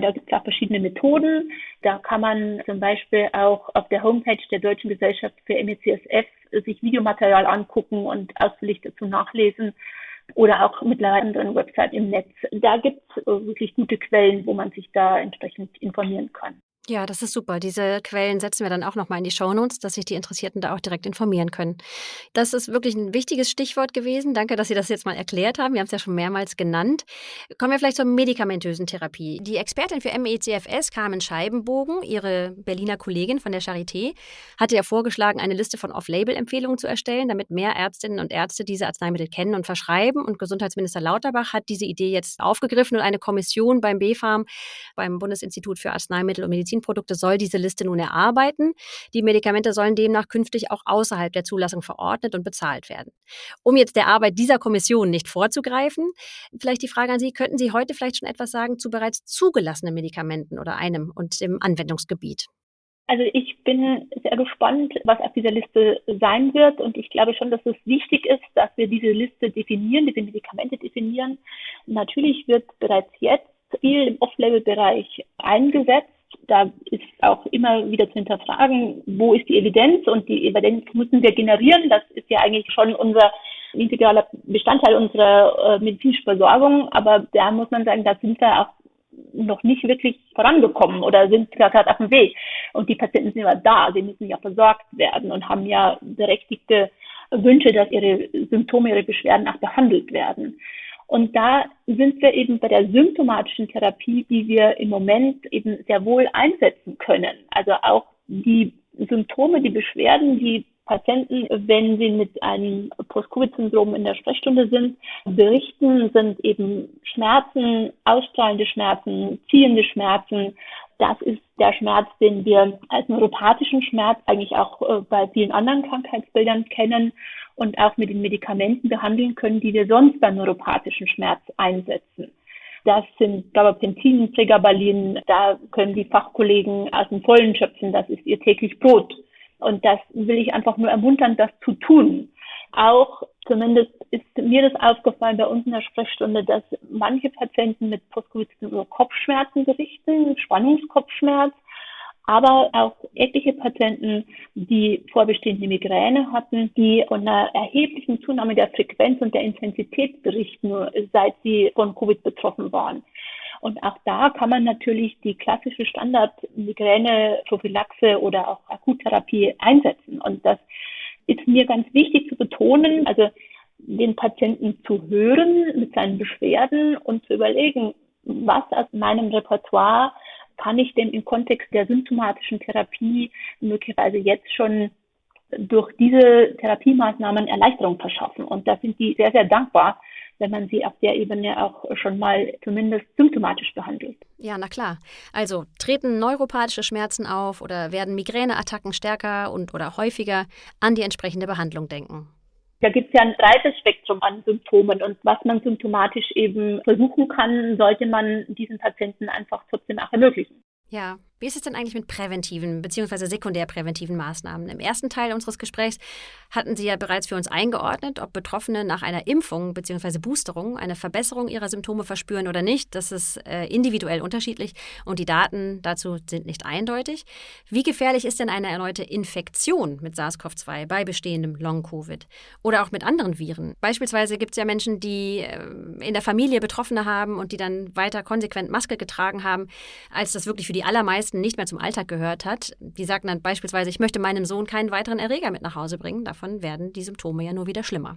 Da gibt es auch verschiedene Methoden. Da kann man zum Beispiel auch auf der Homepage der Deutschen Gesellschaft für MECSF sich Videomaterial angucken und ausführlich dazu nachlesen oder auch mittlerweile eine Website im Netz. Da gibt es wirklich gute Quellen, wo man sich da entsprechend informieren kann. Ja, das ist super. Diese Quellen setzen wir dann auch nochmal in die Shownotes, dass sich die Interessierten da auch direkt informieren können. Das ist wirklich ein wichtiges Stichwort gewesen. Danke, dass Sie das jetzt mal erklärt haben. Wir haben es ja schon mehrmals genannt. Kommen wir vielleicht zur medikamentösen Therapie. Die Expertin für MECFS, Carmen Scheibenbogen, ihre Berliner Kollegin von der Charité, hatte ja vorgeschlagen, eine Liste von Off-Label-Empfehlungen zu erstellen, damit mehr Ärztinnen und Ärzte diese Arzneimittel kennen und verschreiben. Und Gesundheitsminister Lauterbach hat diese Idee jetzt aufgegriffen und eine Kommission beim BfArM, beim Bundesinstitut für Arzneimittel und Medizin Medizinprodukte soll diese Liste nun erarbeiten. Die Medikamente sollen demnach künftig auch außerhalb der Zulassung verordnet und bezahlt werden. Um jetzt der Arbeit dieser Kommission nicht vorzugreifen, vielleicht die Frage an Sie, könnten Sie heute vielleicht schon etwas sagen zu bereits zugelassenen Medikamenten oder einem und dem Anwendungsgebiet? Also ich bin sehr gespannt, was auf dieser Liste sein wird. Und ich glaube schon, dass es wichtig ist, dass wir diese Liste definieren, diese Medikamente definieren. Natürlich wird bereits jetzt viel im Off-Label-Bereich eingesetzt da ist auch immer wieder zu hinterfragen, wo ist die Evidenz und die Evidenz müssen wir generieren. Das ist ja eigentlich schon unser integraler Bestandteil unserer äh, medizinischen Versorgung. Aber da muss man sagen, da sind wir auch noch nicht wirklich vorangekommen oder sind gerade auf dem Weg. Und die Patienten sind immer da, sie müssen ja versorgt werden und haben ja berechtigte Wünsche, dass ihre Symptome, ihre Beschwerden auch behandelt werden. Und da sind wir eben bei der symptomatischen Therapie, die wir im Moment eben sehr wohl einsetzen können. Also auch die Symptome, die Beschwerden, die Patienten, wenn sie mit einem Post-Covid-Syndrom in der Sprechstunde sind, berichten, sind eben Schmerzen, ausstrahlende Schmerzen, ziehende Schmerzen. Das ist der Schmerz, den wir als neuropathischen Schmerz eigentlich auch äh, bei vielen anderen Krankheitsbildern kennen und auch mit den Medikamenten behandeln können, die wir sonst beim neuropathischen Schmerz einsetzen. Das sind Gabapentin, Pregabalin, da können die Fachkollegen aus dem Vollen schöpfen, das ist ihr täglich Brot. Und das will ich einfach nur ermuntern, das zu tun. Auch zumindest ist mir das aufgefallen bei uns in der Sprechstunde, dass manche Patienten mit Postcovid über Kopfschmerzen berichten, Spannungskopfschmerz, aber auch etliche Patienten, die vorbestehende Migräne hatten, die von einer erheblichen Zunahme der Frequenz und der Intensität berichten, seit sie von Covid betroffen waren. Und auch da kann man natürlich die klassische Standard-Migräne-Prophylaxe oder auch Akuttherapie einsetzen. Und das ist mir ganz wichtig zu betonen, also den Patienten zu hören mit seinen Beschwerden und zu überlegen, was aus meinem Repertoire kann ich denn im Kontext der symptomatischen Therapie möglicherweise jetzt schon durch diese Therapiemaßnahmen Erleichterung verschaffen. Und da sind die sehr, sehr dankbar, wenn man sie auf der Ebene auch schon mal zumindest symptomatisch behandelt. Ja, na klar. Also treten neuropathische Schmerzen auf oder werden Migräneattacken stärker und oder häufiger an die entsprechende Behandlung denken. Da gibt es ja ein breites Spektrum an Symptomen und was man symptomatisch eben versuchen kann, sollte man diesen Patienten einfach trotzdem auch ermöglichen. Ja, wie ist es denn eigentlich mit präventiven bzw. sekundärpräventiven Maßnahmen? Im ersten Teil unseres Gesprächs hatten Sie ja bereits für uns eingeordnet, ob Betroffene nach einer Impfung bzw. Boosterung eine Verbesserung ihrer Symptome verspüren oder nicht. Das ist äh, individuell unterschiedlich und die Daten dazu sind nicht eindeutig. Wie gefährlich ist denn eine erneute Infektion mit SARS-CoV-2 bei bestehendem Long-Covid oder auch mit anderen Viren? Beispielsweise gibt es ja Menschen, die äh, in der Familie Betroffene haben und die dann weiter konsequent Maske getragen haben, als das wirklich für die allermeisten meisten nicht mehr zum Alltag gehört hat. Die sagten dann beispielsweise, ich möchte meinem Sohn keinen weiteren Erreger mit nach Hause bringen. Davon werden die Symptome ja nur wieder schlimmer.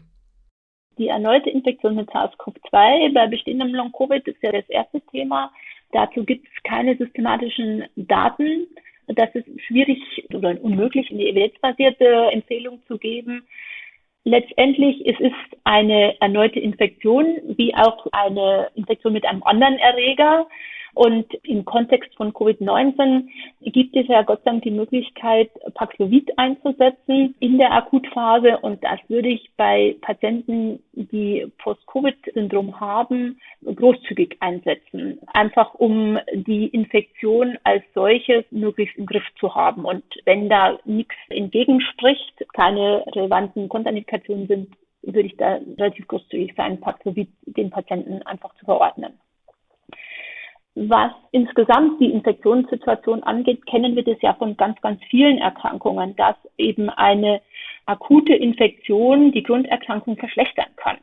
Die erneute Infektion mit SARS-CoV-2 bei bestehendem Long-Covid ist ja das erste Thema. Dazu gibt es keine systematischen Daten. Das ist schwierig oder unmöglich, eine evidenzbasierte Empfehlung zu geben. Letztendlich es ist eine erneute Infektion wie auch eine Infektion mit einem anderen Erreger. Und im Kontext von Covid-19 gibt es ja Gott sei Dank die Möglichkeit, Paxlovid einzusetzen in der Akutphase. Und das würde ich bei Patienten, die Post-Covid-Syndrom haben, großzügig einsetzen. Einfach um die Infektion als solches möglichst im Griff zu haben. Und wenn da nichts entgegenspricht, keine relevanten Kontraindikationen sind, würde ich da relativ großzügig sein, Paxlovid den Patienten einfach zu verordnen. Was insgesamt die Infektionssituation angeht, kennen wir das ja von ganz, ganz vielen Erkrankungen, dass eben eine akute Infektion die Grunderkrankung verschlechtern kann.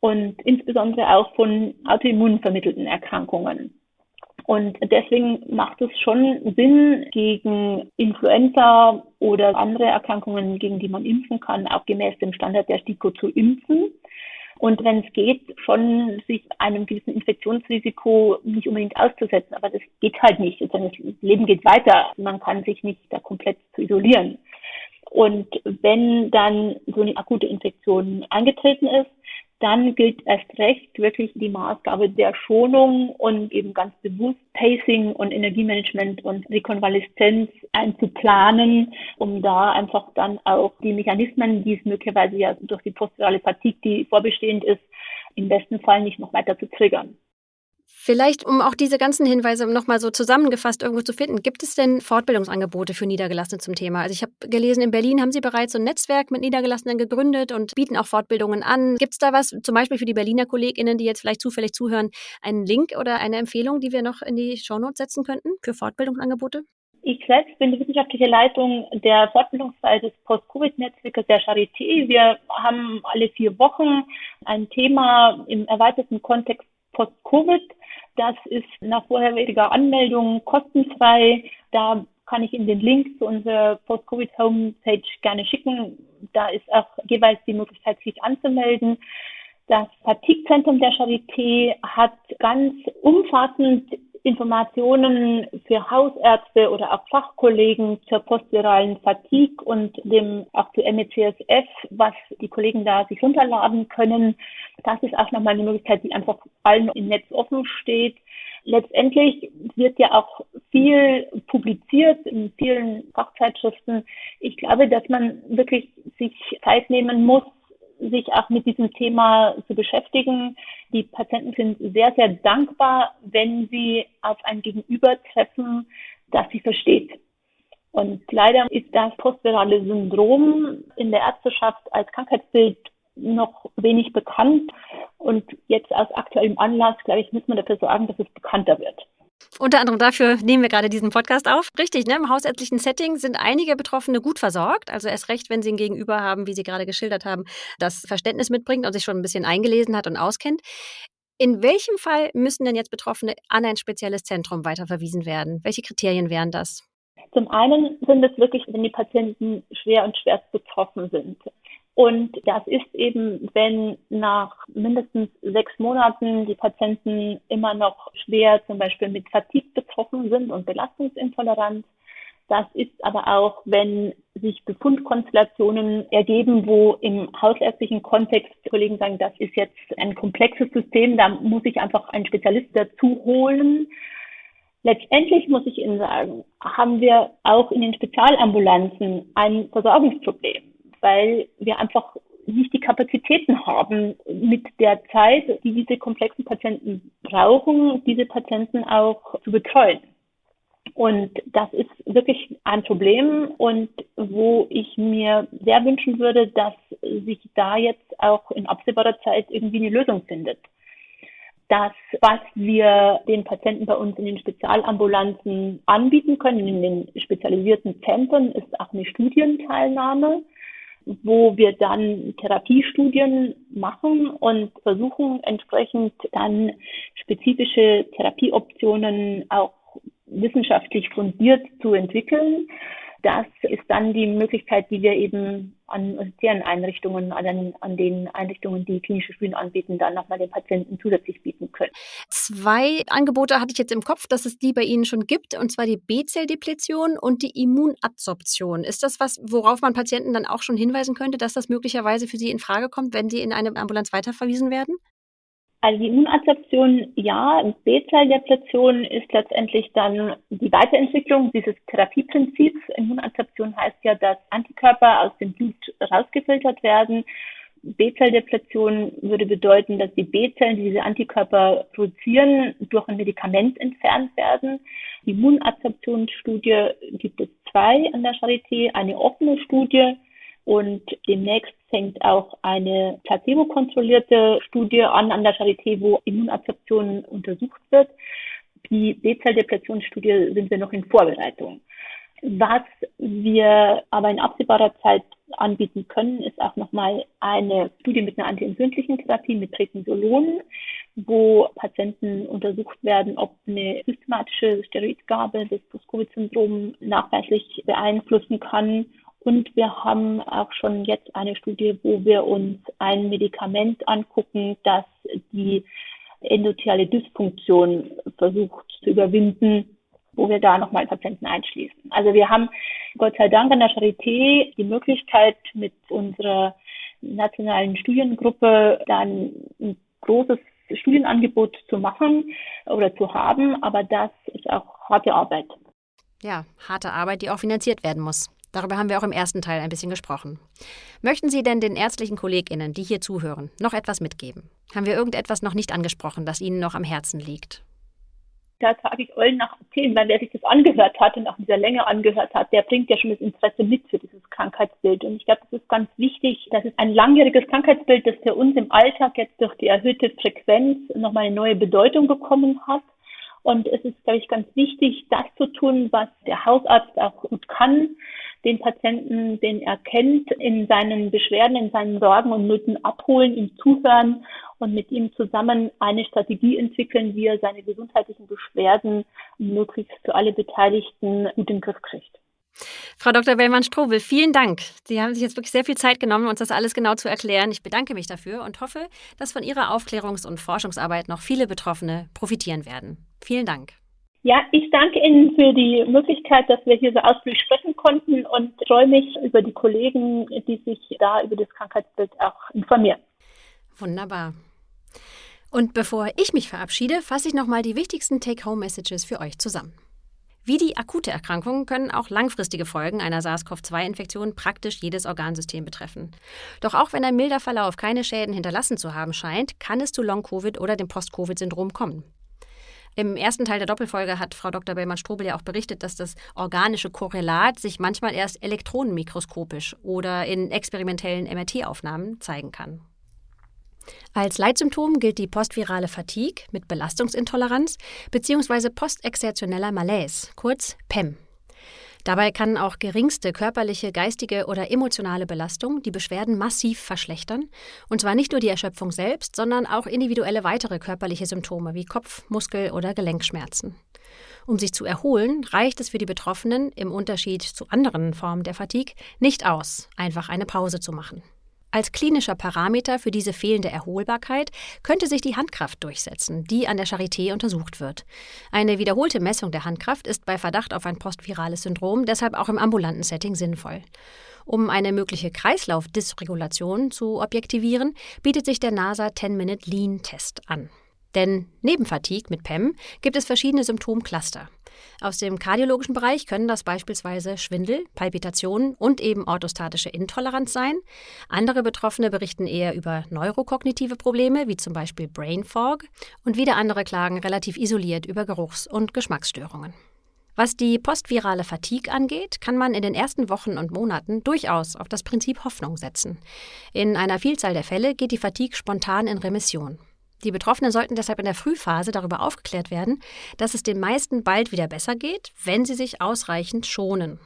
Und insbesondere auch von autoimmunvermittelten Erkrankungen. Und deswegen macht es schon Sinn, gegen Influenza oder andere Erkrankungen, gegen die man impfen kann, auch gemäß dem Standard der STIKO zu impfen. Und wenn es geht, schon sich einem gewissen Infektionsrisiko nicht unbedingt auszusetzen. Aber das geht halt nicht. Das Leben geht weiter. Man kann sich nicht da komplett zu isolieren. Und wenn dann so eine akute Infektion eingetreten ist, dann gilt erst recht wirklich die Maßgabe der Schonung und eben ganz bewusst Pacing und Energiemanagement und Rekonvaleszenz einzuplanen, um da einfach dann auch die Mechanismen, die es möglicherweise ja durch die posturale Fatigue, die vorbestehend ist, im besten Fall nicht noch weiter zu triggern. Vielleicht, um auch diese ganzen Hinweise nochmal so zusammengefasst irgendwo zu finden, gibt es denn Fortbildungsangebote für Niedergelassene zum Thema? Also ich habe gelesen, in Berlin haben Sie bereits so ein Netzwerk mit Niedergelassenen gegründet und bieten auch Fortbildungen an. Gibt es da was, zum Beispiel für die Berliner KollegInnen, die jetzt vielleicht zufällig zuhören, einen Link oder eine Empfehlung, die wir noch in die Shownotes setzen könnten für Fortbildungsangebote? Ich selbst bin die wissenschaftliche Leitung der Fortbildungsreihe des Post-Covid-Netzwerkes der Charité. Wir haben alle vier Wochen ein Thema im erweiterten Kontext Post-Covid. Das ist nach vorheriger Anmeldung kostenfrei. Da kann ich Ihnen den Link zu unserer Post-Covid-Homepage gerne schicken. Da ist auch jeweils die Möglichkeit, sich anzumelden. Das Fatigue-Zentrum der Charité hat ganz umfassend Informationen für Hausärzte oder auch Fachkollegen zur postviralen Fatigue und dem auch zu MECSF, was die Kollegen da sich runterladen können. Das ist auch nochmal eine Möglichkeit, die einfach allen im Netz offen steht. Letztendlich wird ja auch viel publiziert in vielen Fachzeitschriften. Ich glaube, dass man wirklich sich Zeit nehmen muss, sich auch mit diesem Thema zu beschäftigen. Die Patienten sind sehr, sehr dankbar, wenn sie auf ein Gegenüber treffen, das sie versteht. Und leider ist das postvirale Syndrom in der Ärzteschaft als Krankheitsbild noch wenig bekannt. Und jetzt aus aktuellem Anlass, glaube ich, muss man dafür sorgen, dass es bekannter wird. Unter anderem dafür nehmen wir gerade diesen Podcast auf. Richtig, ne? im hausärztlichen Setting sind einige Betroffene gut versorgt. Also erst recht, wenn sie ein Gegenüber haben, wie Sie gerade geschildert haben, das Verständnis mitbringt und sich schon ein bisschen eingelesen hat und auskennt. In welchem Fall müssen denn jetzt Betroffene an ein spezielles Zentrum weiterverwiesen werden? Welche Kriterien wären das? Zum einen sind es wirklich, wenn die Patienten schwer und schwerst betroffen sind. Und das ist eben, wenn nach mindestens sechs Monaten die Patienten immer noch schwer zum Beispiel mit Fatigue betroffen sind und Belastungsintoleranz. Das ist aber auch, wenn sich Befundkonstellationen ergeben, wo im hausärztlichen Kontext Kollegen sagen, das ist jetzt ein komplexes System, da muss ich einfach einen Spezialist dazu holen. Letztendlich muss ich Ihnen sagen, haben wir auch in den Spezialambulanzen ein Versorgungsproblem weil wir einfach nicht die Kapazitäten haben, mit der Zeit, die diese komplexen Patienten brauchen, diese Patienten auch zu betreuen. Und das ist wirklich ein Problem und wo ich mir sehr wünschen würde, dass sich da jetzt auch in absehbarer Zeit irgendwie eine Lösung findet. Das, was wir den Patienten bei uns in den Spezialambulanzen anbieten können, in den spezialisierten Zentren, ist auch eine Studienteilnahme wo wir dann Therapiestudien machen und versuchen entsprechend dann spezifische Therapieoptionen auch wissenschaftlich fundiert zu entwickeln. Das ist dann die Möglichkeit, die wir eben an deren Einrichtungen, an, an den Einrichtungen, die klinische Studien anbieten, dann nochmal den Patienten zusätzlich bieten können. Zwei Angebote hatte ich jetzt im Kopf, dass es die bei Ihnen schon gibt, und zwar die B-Zelldepletion und die Immunadsorption. Ist das was, worauf man Patienten dann auch schon hinweisen könnte, dass das möglicherweise für Sie in Frage kommt, wenn sie in eine Ambulanz weiterverwiesen werden? Also die Immunadaption ja, B-Zelldepletion ist letztendlich dann die Weiterentwicklung dieses Therapieprinzips. Immunadaption heißt ja, dass Antikörper aus dem Blut rausgefiltert werden. B-Zelldepletion würde bedeuten, dass die B-Zellen, die diese Antikörper produzieren, durch ein Medikament entfernt werden. Die Immunadaptionsstudie gibt es zwei an der Charité. Eine offene Studie, und demnächst fängt auch eine placebo-kontrollierte Studie an an der Charité, wo Immunadaption untersucht wird. Die B-Zell-Depressionsstudie sind wir noch in Vorbereitung. Was wir aber in absehbarer Zeit anbieten können, ist auch nochmal eine Studie mit einer antientzündlichen Therapie mit Prednisolon, wo Patienten untersucht werden, ob eine systematische Steroidgabe das Post-Covid-Syndrom nachweislich beeinflussen kann und wir haben auch schon jetzt eine Studie, wo wir uns ein Medikament angucken, das die endotheliale Dysfunktion versucht zu überwinden, wo wir da nochmal Patienten einschließen. Also wir haben Gott sei Dank an der Charité die Möglichkeit mit unserer nationalen Studiengruppe dann ein großes Studienangebot zu machen oder zu haben, aber das ist auch harte Arbeit. Ja, harte Arbeit, die auch finanziert werden muss. Darüber haben wir auch im ersten Teil ein bisschen gesprochen. Möchten Sie denn den ärztlichen KollegInnen, die hier zuhören, noch etwas mitgeben? Haben wir irgendetwas noch nicht angesprochen, das Ihnen noch am Herzen liegt? Da sage ich Eulen nach erzählen, weil wer sich das angehört hat und auch in dieser Länge angehört hat, der bringt ja schon das Interesse mit für dieses Krankheitsbild. Und ich glaube, das ist ganz wichtig. Das ist ein langjähriges Krankheitsbild, das für uns im Alltag jetzt durch die erhöhte Frequenz nochmal eine neue Bedeutung bekommen hat. Und es ist, glaube ich, ganz wichtig, das zu tun, was der Hausarzt auch gut kann, den Patienten, den er kennt, in seinen Beschwerden, in seinen Sorgen und Nöten abholen, ihm zuhören und mit ihm zusammen eine Strategie entwickeln, wie er seine gesundheitlichen Beschwerden möglichst für alle Beteiligten gut den Griff kriegt. Frau Dr. Bellmann-Strobel, vielen Dank. Sie haben sich jetzt wirklich sehr viel Zeit genommen, uns das alles genau zu erklären. Ich bedanke mich dafür und hoffe, dass von Ihrer Aufklärungs- und Forschungsarbeit noch viele Betroffene profitieren werden. Vielen Dank. Ja, ich danke Ihnen für die Möglichkeit, dass wir hier so ausführlich sprechen konnten und freue mich über die Kollegen, die sich da über das Krankheitsbild auch informieren. Wunderbar. Und bevor ich mich verabschiede, fasse ich nochmal die wichtigsten Take-Home-Messages für euch zusammen. Wie die akute Erkrankung können auch langfristige Folgen einer SARS-CoV-2-Infektion praktisch jedes Organsystem betreffen. Doch auch wenn ein milder Verlauf keine Schäden hinterlassen zu haben scheint, kann es zu Long-Covid oder dem Post-Covid-Syndrom kommen. Im ersten Teil der Doppelfolge hat Frau Dr. Bellmann-Strobel ja auch berichtet, dass das organische Korrelat sich manchmal erst elektronenmikroskopisch oder in experimentellen MRT-Aufnahmen zeigen kann. Als Leitsymptom gilt die postvirale Fatigue mit Belastungsintoleranz bzw. postexertioneller Malaise, kurz PEM. Dabei kann auch geringste körperliche, geistige oder emotionale Belastung die Beschwerden massiv verschlechtern. Und zwar nicht nur die Erschöpfung selbst, sondern auch individuelle weitere körperliche Symptome wie Kopf-, Muskel- oder Gelenkschmerzen. Um sich zu erholen, reicht es für die Betroffenen im Unterschied zu anderen Formen der Fatigue nicht aus, einfach eine Pause zu machen. Als klinischer Parameter für diese fehlende Erholbarkeit könnte sich die Handkraft durchsetzen, die an der Charité untersucht wird. Eine wiederholte Messung der Handkraft ist bei Verdacht auf ein postvirales Syndrom deshalb auch im ambulanten Setting sinnvoll. Um eine mögliche Kreislaufdysregulation zu objektivieren, bietet sich der NASA 10-Minute Lean-Test an. Denn neben Fatigue mit PEM gibt es verschiedene Symptomcluster. Aus dem kardiologischen Bereich können das beispielsweise Schwindel, Palpitationen und eben orthostatische Intoleranz sein. Andere Betroffene berichten eher über neurokognitive Probleme, wie zum Beispiel Brain Fog, und wieder andere klagen relativ isoliert über Geruchs- und Geschmacksstörungen. Was die postvirale Fatigue angeht, kann man in den ersten Wochen und Monaten durchaus auf das Prinzip Hoffnung setzen. In einer Vielzahl der Fälle geht die Fatigue spontan in Remission. Die Betroffenen sollten deshalb in der Frühphase darüber aufgeklärt werden, dass es den meisten bald wieder besser geht, wenn sie sich ausreichend schonen.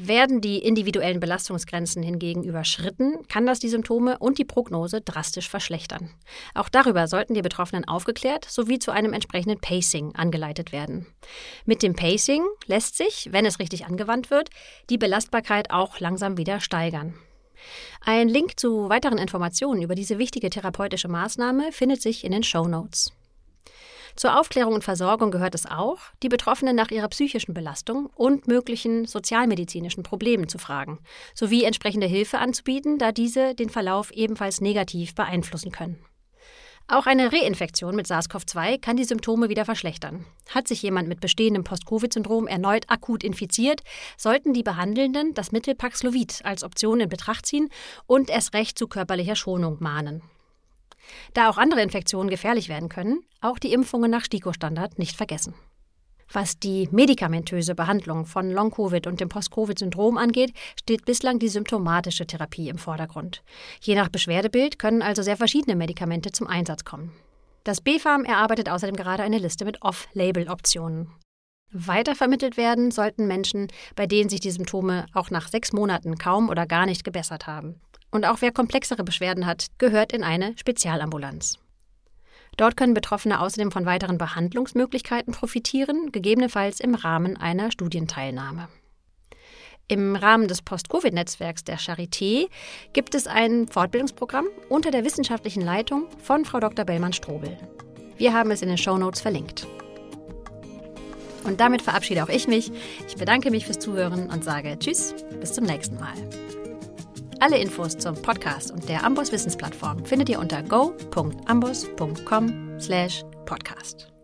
Werden die individuellen Belastungsgrenzen hingegen überschritten, kann das die Symptome und die Prognose drastisch verschlechtern. Auch darüber sollten die Betroffenen aufgeklärt sowie zu einem entsprechenden Pacing angeleitet werden. Mit dem Pacing lässt sich, wenn es richtig angewandt wird, die Belastbarkeit auch langsam wieder steigern. Ein Link zu weiteren Informationen über diese wichtige therapeutische Maßnahme findet sich in den Show Notes. Zur Aufklärung und Versorgung gehört es auch, die Betroffenen nach ihrer psychischen Belastung und möglichen sozialmedizinischen Problemen zu fragen, sowie entsprechende Hilfe anzubieten, da diese den Verlauf ebenfalls negativ beeinflussen können. Auch eine Reinfektion mit SARS-CoV-2 kann die Symptome wieder verschlechtern. Hat sich jemand mit bestehendem Post-Covid-Syndrom erneut akut infiziert, sollten die Behandelnden das Mittel Paxlovid als Option in Betracht ziehen und erst recht zu körperlicher Schonung mahnen. Da auch andere Infektionen gefährlich werden können, auch die Impfungen nach STIKO-Standard nicht vergessen. Was die medikamentöse Behandlung von Long-Covid und dem Post-Covid-Syndrom angeht, steht bislang die symptomatische Therapie im Vordergrund. Je nach Beschwerdebild können also sehr verschiedene Medikamente zum Einsatz kommen. Das BfArM erarbeitet außerdem gerade eine Liste mit Off-Label-Optionen. Weitervermittelt werden sollten Menschen, bei denen sich die Symptome auch nach sechs Monaten kaum oder gar nicht gebessert haben. Und auch wer komplexere Beschwerden hat, gehört in eine Spezialambulanz. Dort können Betroffene außerdem von weiteren Behandlungsmöglichkeiten profitieren, gegebenenfalls im Rahmen einer Studienteilnahme. Im Rahmen des Post-Covid-Netzwerks der Charité gibt es ein Fortbildungsprogramm unter der wissenschaftlichen Leitung von Frau Dr. Bellmann-Strobel. Wir haben es in den Show Notes verlinkt. Und damit verabschiede auch ich mich. Ich bedanke mich fürs Zuhören und sage Tschüss, bis zum nächsten Mal. Alle Infos zum Podcast und der Amboss Wissensplattform findet ihr unter go.amboss.com/podcast.